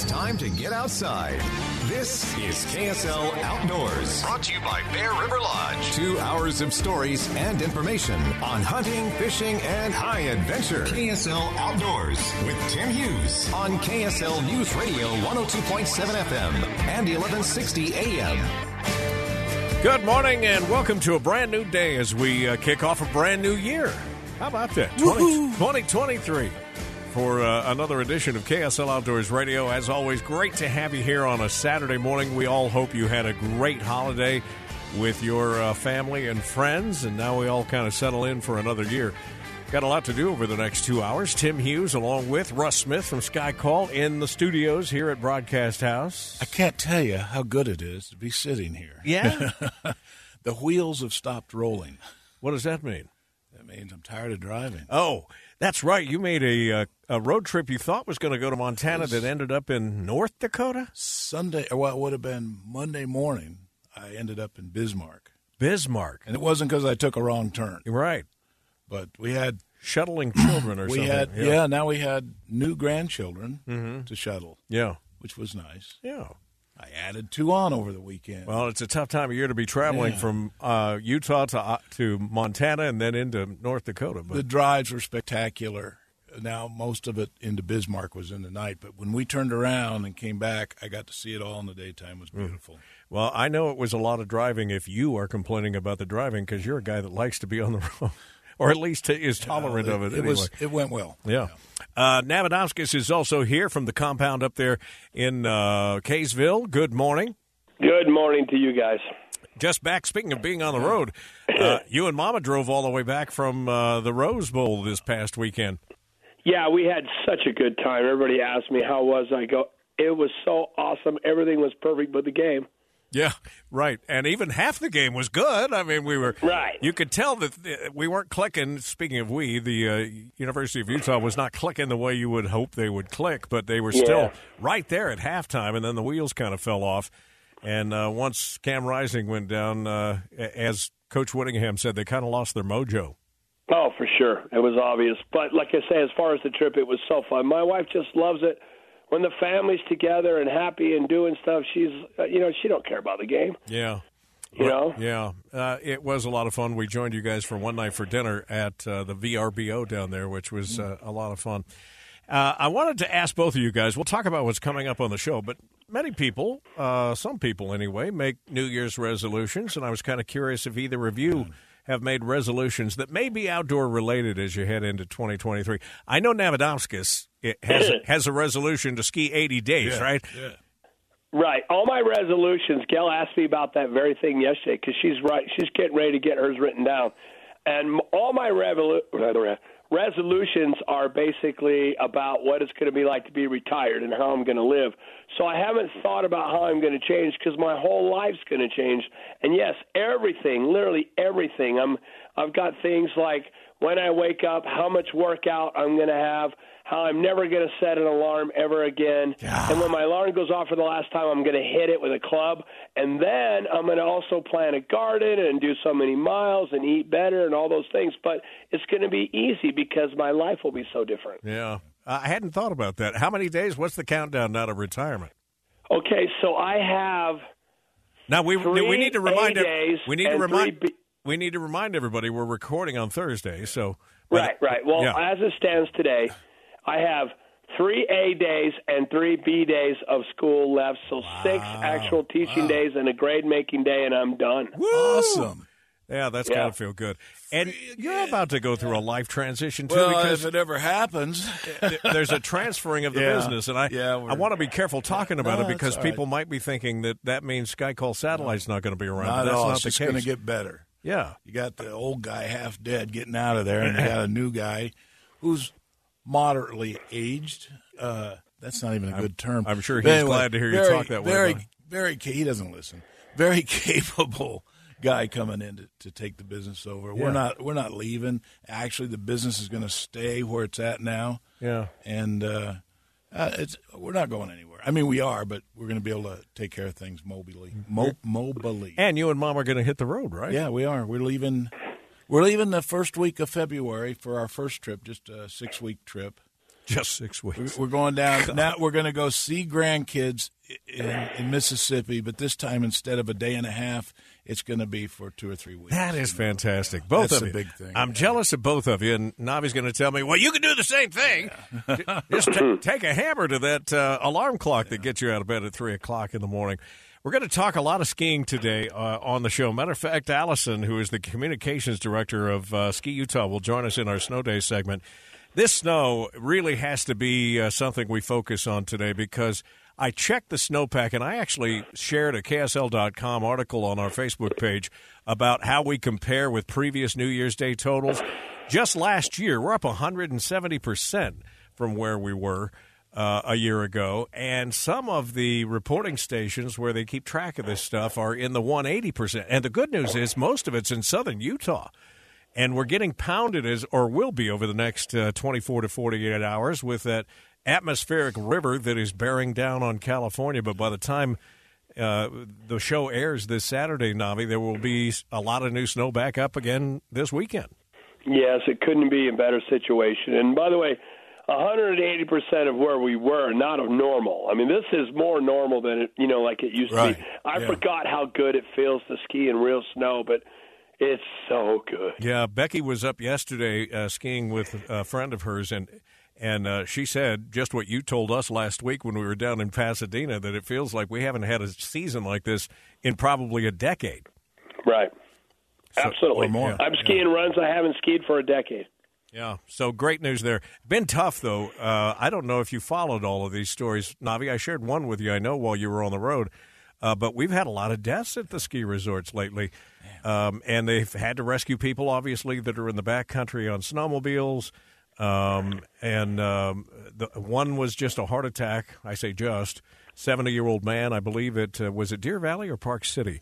It's time to get outside. This is KSL Outdoors. Brought to you by Bear River Lodge. Two hours of stories and information on hunting, fishing, and high adventure. KSL Outdoors with Tim Hughes on KSL News Radio 102.7 FM and 1160 AM. Good morning and welcome to a brand new day as we uh, kick off a brand new year. How about that? 20, 2023 for uh, another edition of KSL Outdoors Radio. As always, great to have you here on a Saturday morning. We all hope you had a great holiday with your uh, family and friends, and now we all kind of settle in for another year. Got a lot to do over the next two hours. Tim Hughes, along with Russ Smith from Sky Call, in the studios here at Broadcast House. I can't tell you how good it is to be sitting here. Yeah? the wheels have stopped rolling. what does that mean? That means I'm tired of driving. Oh, that's right. You made a uh, a road trip you thought was going to go to Montana that ended up in North Dakota. Sunday, well, it would have been Monday morning, I ended up in Bismarck. Bismarck. And it wasn't because I took a wrong turn, Right. but we had Shuttling children or we something. had yeah. now we had new grandchildren Mm-hmm. to shuttle, Yeah. which was nice. Yeah. I added two on over the weekend. Well, it's a tough time of year to be traveling Yeah. from uh, Utah to uh, to Montana and then into North Dakota. But the drives were spectacular. Now most of it into Bismarck was in the night, but when we turned around and came back, I got to see it all in the daytime. It was Mm. beautiful. well, I know it was a lot of driving. If you are complaining about the driving, because you're a guy that likes to be on the road, or at least is tolerant Uh, of it. It anyway. was. It went well. Yeah. Uh, is also here from the compound up there in uh, Kaysville. Good morning. Good morning to you guys. Just back, speaking of being on the road, uh, you and Mama drove all the way back from uh, the Rose Bowl this past weekend. Yeah, we had such a good time. Everybody asked me how was I go. It was so awesome. Everything was perfect but the game. Yeah, right. And even half the game was good. I mean, we were Right. You could tell that uh, we weren't clicking. Speaking of we, the uh, University of Utah was not clicking the way you would hope they would click, but they were still Yeah. right there at halftime, and then the wheels kind of fell off. And uh, once Cam Rising went down, uh, as Coach Whittingham said, they kind of lost their mojo. Oh, for sure. It was obvious. But like I say, as far as the trip, it was so fun. My wife just loves it. When the family's together and happy and doing stuff, she's, uh, you know, she don't care about the game. Yeah. You know? Yeah, uh, it was a lot of fun. We joined you guys for one night for dinner at uh, the VRBO down there, which was uh, a lot of fun. Uh, I wanted to ask both of you guys. We'll talk about what's coming up on the show, but many people, uh, some people anyway, make New Year's resolutions, and I was kind of curious if either of you have made resolutions that may be outdoor related as you head into 2023. I know Navadomskis it has has a resolution to ski 80 days, Yeah, right? Yeah. Right. All my resolutions. Gail asked me about that very thing yesterday because she's right. She's getting ready to get hers written down, and all my revolu- resolutions are basically about what it's going to be like to be retired and how I'm going to live. So I haven't thought about how I'm going to change because my whole life's going to change. And yes, everything, literally everything. I'm. I've got things like when I wake up, how much workout I'm going to have, how I'm never going to set an alarm ever again, and when my alarm goes off for the last time, I'm going to hit it with a club, and then I'm going to also plant a garden and do so many miles and eat better and all those things. But it's going to be easy because my life will be so different. Yeah. I hadn't thought about that. How many days? What's the countdown now to retirement? Okay, so I have Now we we need to remind days we need to remind B- we need to remind everybody we're recording on Thursday. So Right, right. Well, yeah. as it stands today, I have three A days and three B days of school left, so six actual teaching days and a grade making day, and I'm done. Awesome. yeah, that's Yeah. gotta feel good. And you're about to go through a life transition too, Well, because if it ever happens, there's a transferring of the Yeah. business, and I Yeah, I want to be careful talking about No, it because that's all right. people might be thinking that that means Skycall Satellite's not going to be around. not but at that's all. not It's the just case. going to get better. yeah. You got the old guy half dead getting out of there, and you got a new guy who's moderately aged. Uh, that's not even a good term. I'm sure he's glad to hear you very, talk that way, Very, very, he doesn't listen. Very capable guy coming in to, to take the business over. Yeah. We're not. We're not leaving. Actually, the business is going to stay where it's at now. Yeah. and uh, uh, it's we're not going anywhere. I mean, we are, but we're going to be able to take care of things mobily. Mo- mobily. And you and Mom are going to hit the road, right? Yeah, we are. We're leaving. We're leaving the first week of February for our first trip, just a six week trip. Just six weeks. We're going down now. We're going to go see grandkids in, in Mississippi, but this time instead of a day and a half, it's going to be for two or three weeks. That is fantastic. Both That's of a you. big thing. I'm jealous of both of you, and Navi's going to tell me, well, you can do the same thing. Just ta- take a hammer to that uh, alarm clock that gets you out of bed at 3 o'clock in the morning. We're going to talk a lot of skiing today uh, on the show. Matter of fact, Allison, who is the communications director of uh, Ski Utah, will join us in our Snow Day segment. This snow really has to be uh, something we focus on today because I checked the snowpack and I actually shared a KSL.com article on our Facebook page about how we compare with previous New Year's Day totals. Just last year, we're up 170% from where we were uh, a year ago. And some of the reporting stations where they keep track of this stuff are in the 180%. And the good news is most of it's in southern Utah and we're getting pounded as or will be over the next uh, 24 to 48 hours with that atmospheric river that is bearing down on California. But by the time uh, the show airs this Saturday, Navi, there will be a lot of new snow back up again this weekend. Yes, it couldn't be a better situation. And by the way, 180% of where we were, not of normal. I mean, this is more normal than it, you know, like it used to be. I Yeah. forgot how good it feels to ski in real snow, but it's so good. Yeah, Becky was up yesterday uh, skiing with a friend of hers, and and uh, she said just what you told us last week when we were down in Pasadena that it feels like we haven't had a season like this in probably a decade. Right. Absolutely. or more. I'm skiing runs I haven't skied for a decade. Yeah, so great news there. Been tough though. Uh, I don't know if you followed all of these stories, Navi. I shared one with you. I know while you were on the road, uh, but we've had a lot of deaths at the ski resorts lately, um, and they've had to rescue people obviously that are in the backcountry on snowmobiles. Um, and um, the one was just a heart attack. I say just seventy year old man. I believe it uh, was it Deer Valley or Park City.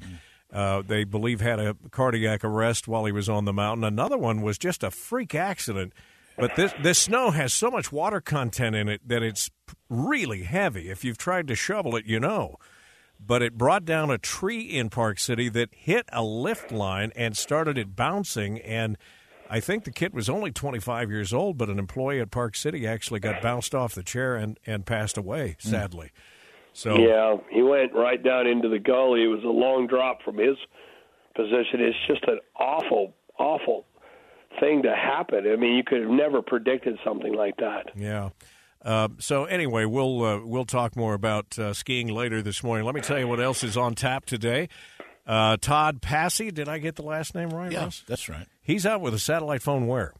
Uh, they believe had a cardiac arrest while he was on the mountain. Another one was just a freak accident. But this this snow has so much water content in it that it's really heavy. If you've tried to shovel it, you know. But it brought down a tree in Park City that hit a lift line and started it bouncing. And I think the kid was only 25 years old, but an employee at Park City actually got bounced off the chair and, and passed away, sadly. So Yeah, he went right down into the gully. It was a long drop from his position. It's just an awful, awful thing to happen. I mean, you could have never predicted something like that. Yeah. Uh, so anyway, we'll uh, we'll talk more about uh, skiing later this morning. Let me tell you what else is on tap today. Uh, Todd Passey, did I get the last name right? Yeah, Russ? that's right. He's out with a satellite phone. Where?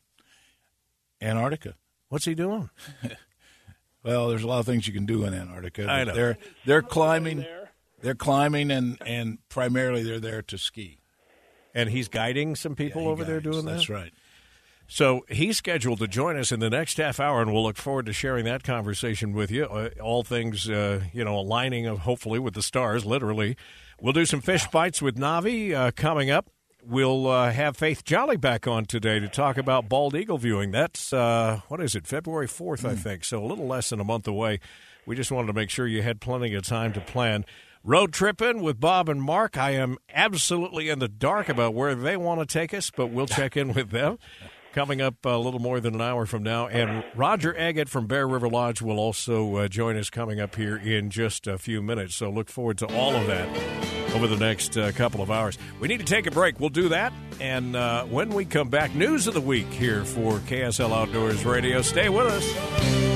Antarctica. What's he doing? Well, there's a lot of things you can do in Antarctica. I know. They're they're climbing. They're climbing and and primarily they're there to ski. And he's guiding some people Yeah, he over there guides. doing that. That's right. So he's scheduled to join us in the next half hour, and we'll look forward to sharing that conversation with you. Uh, all things, uh, you know, aligning of hopefully with the stars, literally. We'll do some fish bites with Navi uh, coming up. We'll uh, have Faith Jolley back on today to talk about bald eagle viewing. That's uh, what is it, February fourth, I think. So a little less than a month away. We just wanted to make sure you had plenty of time to plan. Road tripping with Bob and Mark. I am absolutely in the dark about where they want to take us, but we'll check in with them. Coming up a little more than an hour from now. And Roger Agate from Bear River Lodge will also uh, join us coming up here in just a few minutes. So look forward to all of that over the next uh, couple of hours. We need to take a break. We'll do that. And uh, when we come back, news of the week here for KSL Outdoors Radio. Stay with us.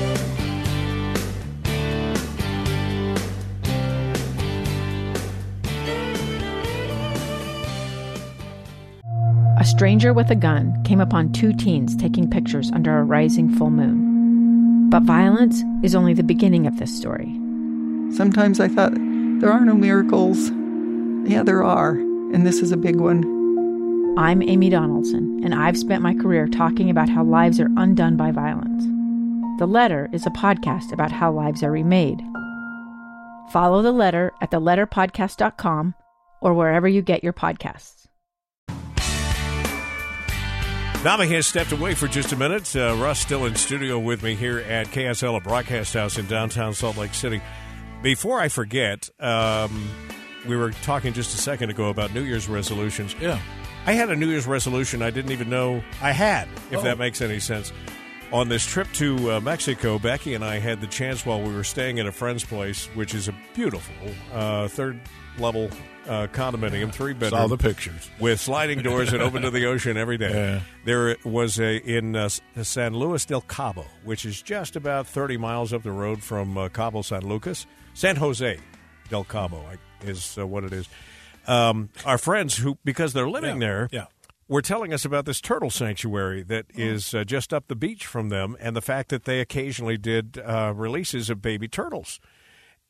A stranger with a gun came upon two teens taking pictures under a rising full moon. But violence is only the beginning of this story. Sometimes I thought, there are no miracles. Yeah, there are, and this is a big one. I'm Amy Donaldson, and I've spent my career talking about how lives are undone by violence. The Letter is a podcast about how lives are remade. Follow The Letter at theletterpodcast.com or wherever you get your podcasts. Nami has stepped away for just a minute. Uh, Russ still in studio with me here at KSL, a broadcast house in downtown Salt Lake City. Before I forget, um, we were talking just a second ago about New Year's resolutions. Yeah. I had a New Year's resolution I didn't even know I had, if Oh. that makes any sense. On this trip to uh, Mexico, Becky and I had the chance while we were staying at a friend's place, which is a beautiful uh, third level uh, condominium, three bedroom Saw the pictures. with sliding doors and open to the ocean every day. Yeah. There was a in uh, San Luis del Cabo, which is just about 30 miles up the road from uh, Cabo San Lucas. San Jose del Cabo I- is uh, what it is. Um, our friends who, because they're living Yeah, there, yeah. were telling us about this turtle sanctuary that is uh, just up the beach from them, and the fact that they occasionally did uh, releases of baby turtles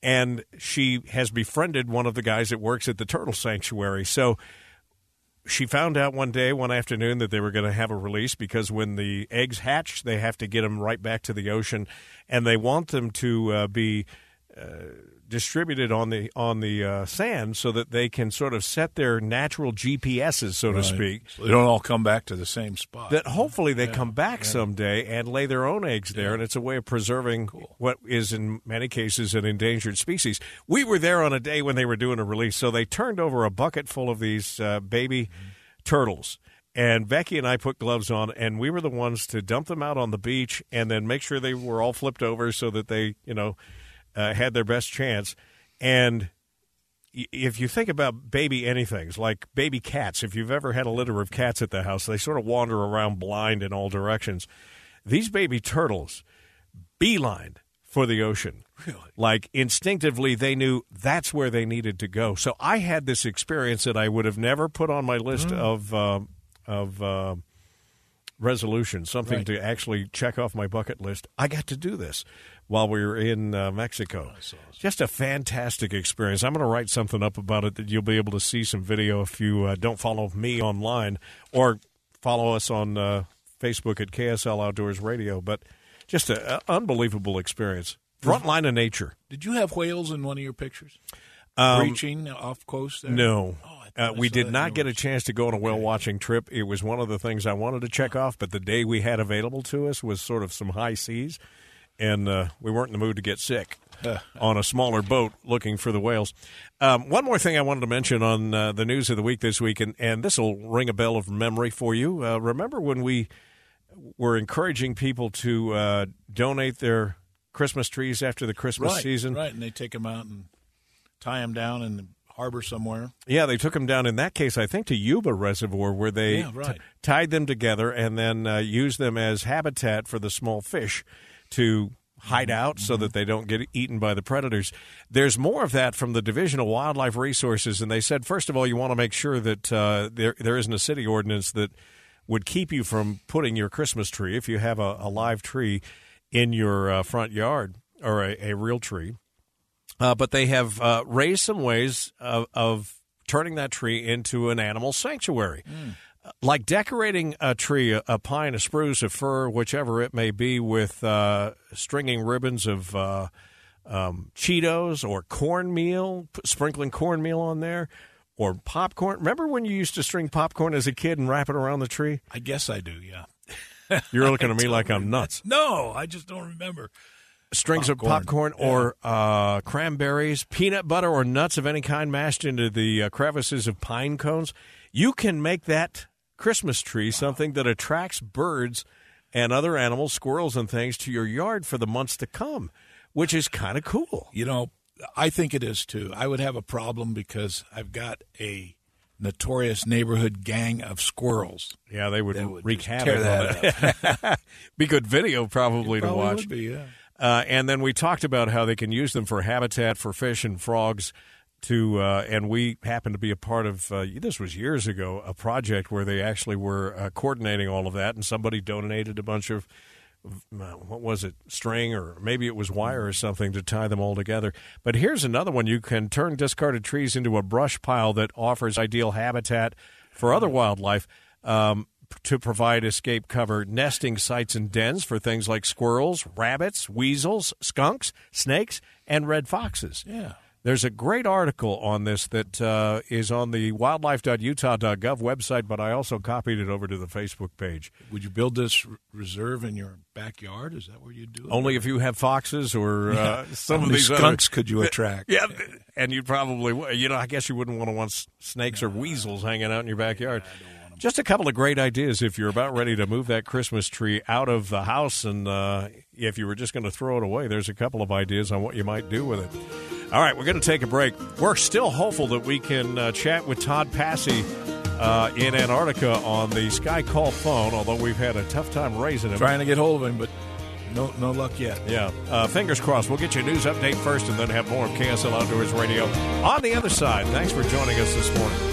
and she has befriended one of the guys that works at the turtle sanctuary. So she found out one day, one afternoon, that they were going to have a release because when the eggs hatch, they have to get them right back to the ocean, and they want them to uh, be distributed on the on the uh, sand so that they can sort of set their natural GPSs, so to speak. So they don't all come back to the same spot. that hopefully they come back someday and lay their own eggs there, and it's a way of preserving what is in many cases an endangered species. We were there on a day when they were doing a release, so they turned over a bucket full of these uh, baby turtles. And Becky and I put gloves on, and we were the ones to dump them out on the beach and then make sure they were all flipped over so that they, you know, uh, had their best chance. And if you think about baby anythings like baby cats, if you've ever had a litter of cats at the house, they sort of wander around blind in all directions. These baby turtles beelined for the ocean. Really? Like instinctively, they knew that's where they needed to go. So I had this experience that I would have never put on my list of um of uh, resolutions, something Right. to actually check off my bucket list. I got to do this while we were in uh, Mexico. Just a fantastic experience. I'm going to write something up about it that you'll be able to see some video if you uh, don't follow me online or follow us on uh, Facebook at KSL Outdoors Radio. But just an unbelievable experience. Front line of nature. Did you have whales in one of your pictures? Um, Breaching off coast there? No. Oh, Uh, we did not get a chance to go on a whale watching trip. It was one of the things I wanted to check off, but the day we had available to us was sort of some high seas, and uh, we weren't in the mood to get sick on a smaller boat looking for the whales. Um, one more thing I wanted to mention on uh, the news of the week this week, and, and this will ring a bell of memory for you. Uh, remember when we were encouraging people to uh, donate their Christmas trees after the Christmas right, season? Right, and they take them out and tie them down the harbor somewhere. Yeah, they took them down in that case, I think, to Yuba Reservoir, where they Yeah, right. t- tied them together and then uh, used them as habitat for the small fish to hide out so that they don't get eaten by the predators. There's more of that from the Division of Wildlife Resources, and they said, first of all, you want to make sure that uh, there there isn't a city ordinance that would keep you from putting your Christmas tree, if you have a, a live tree, in your uh, front yard or a, a real tree. Uh, but they have uh, raised some ways of, of turning that tree into an animal sanctuary. Uh, Like decorating a tree, a, a pine, a spruce, a fir, whichever it may be, with uh, stringing ribbons of uh, um, Cheetos or cornmeal, sprinkling cornmeal on there, or popcorn. Remember when you used to string popcorn as a kid and wrap it around the tree? I guess I do, yeah. You're looking at me like I'm nuts. No, I just don't remember. Strings Popcorn, of popcorn or uh, cranberries, peanut butter, or nuts of any kind mashed into the uh, crevices of pine cones. You can make that Christmas tree something that attracts birds and other animals, squirrels and things, to your yard for the months to come, which is kind of cool. You know, I think it is too. I would have a problem because I've got a notorious neighborhood gang of squirrels. Yeah, they would, would wreak havoc on that it. Be good video probably to watch. would be, yeah. Uh, and then we talked about how they can use them for habitat for fish and frogs. To uh, and we happened to be a part of uh, this was years ago a project where they actually were uh, coordinating all of that, and somebody donated a bunch of uh, what was it string or maybe it was wire or something to tie them all together. But here's another one: you can turn discarded trees into a brush pile that offers ideal habitat for other wildlife. Um, to provide escape cover nesting sites and dens for things like squirrels, rabbits, weasels, skunks, snakes, and red foxes. Yeah. There's a great article on this that uh, is on the wildlife.utah.gov website, but I also copied it over to the Facebook page. Would you build this reserve in your backyard? Is that where you do it? Only if you have foxes or uh, some How of these skunks other, could you attract? Yeah, and you'd probably, you know, I guess you wouldn't want to want snakes or weasels hanging out in your backyard. Just a couple of great ideas if you're about ready to move that Christmas tree out of the house, and uh, if you were just going to throw it away, there's a couple of ideas on what you might do with it. All right, we're going to take a break. We're still hopeful that we can uh, chat with Todd Passey uh, in Antarctica on the Sky Call phone, although we've had a tough time raising him. Trying to get hold of him, but no, no luck yet. Yeah. Uh, fingers crossed. We'll get you a news update first and then have more of KSL Outdoors Radio on the other side. Thanks for joining us this morning.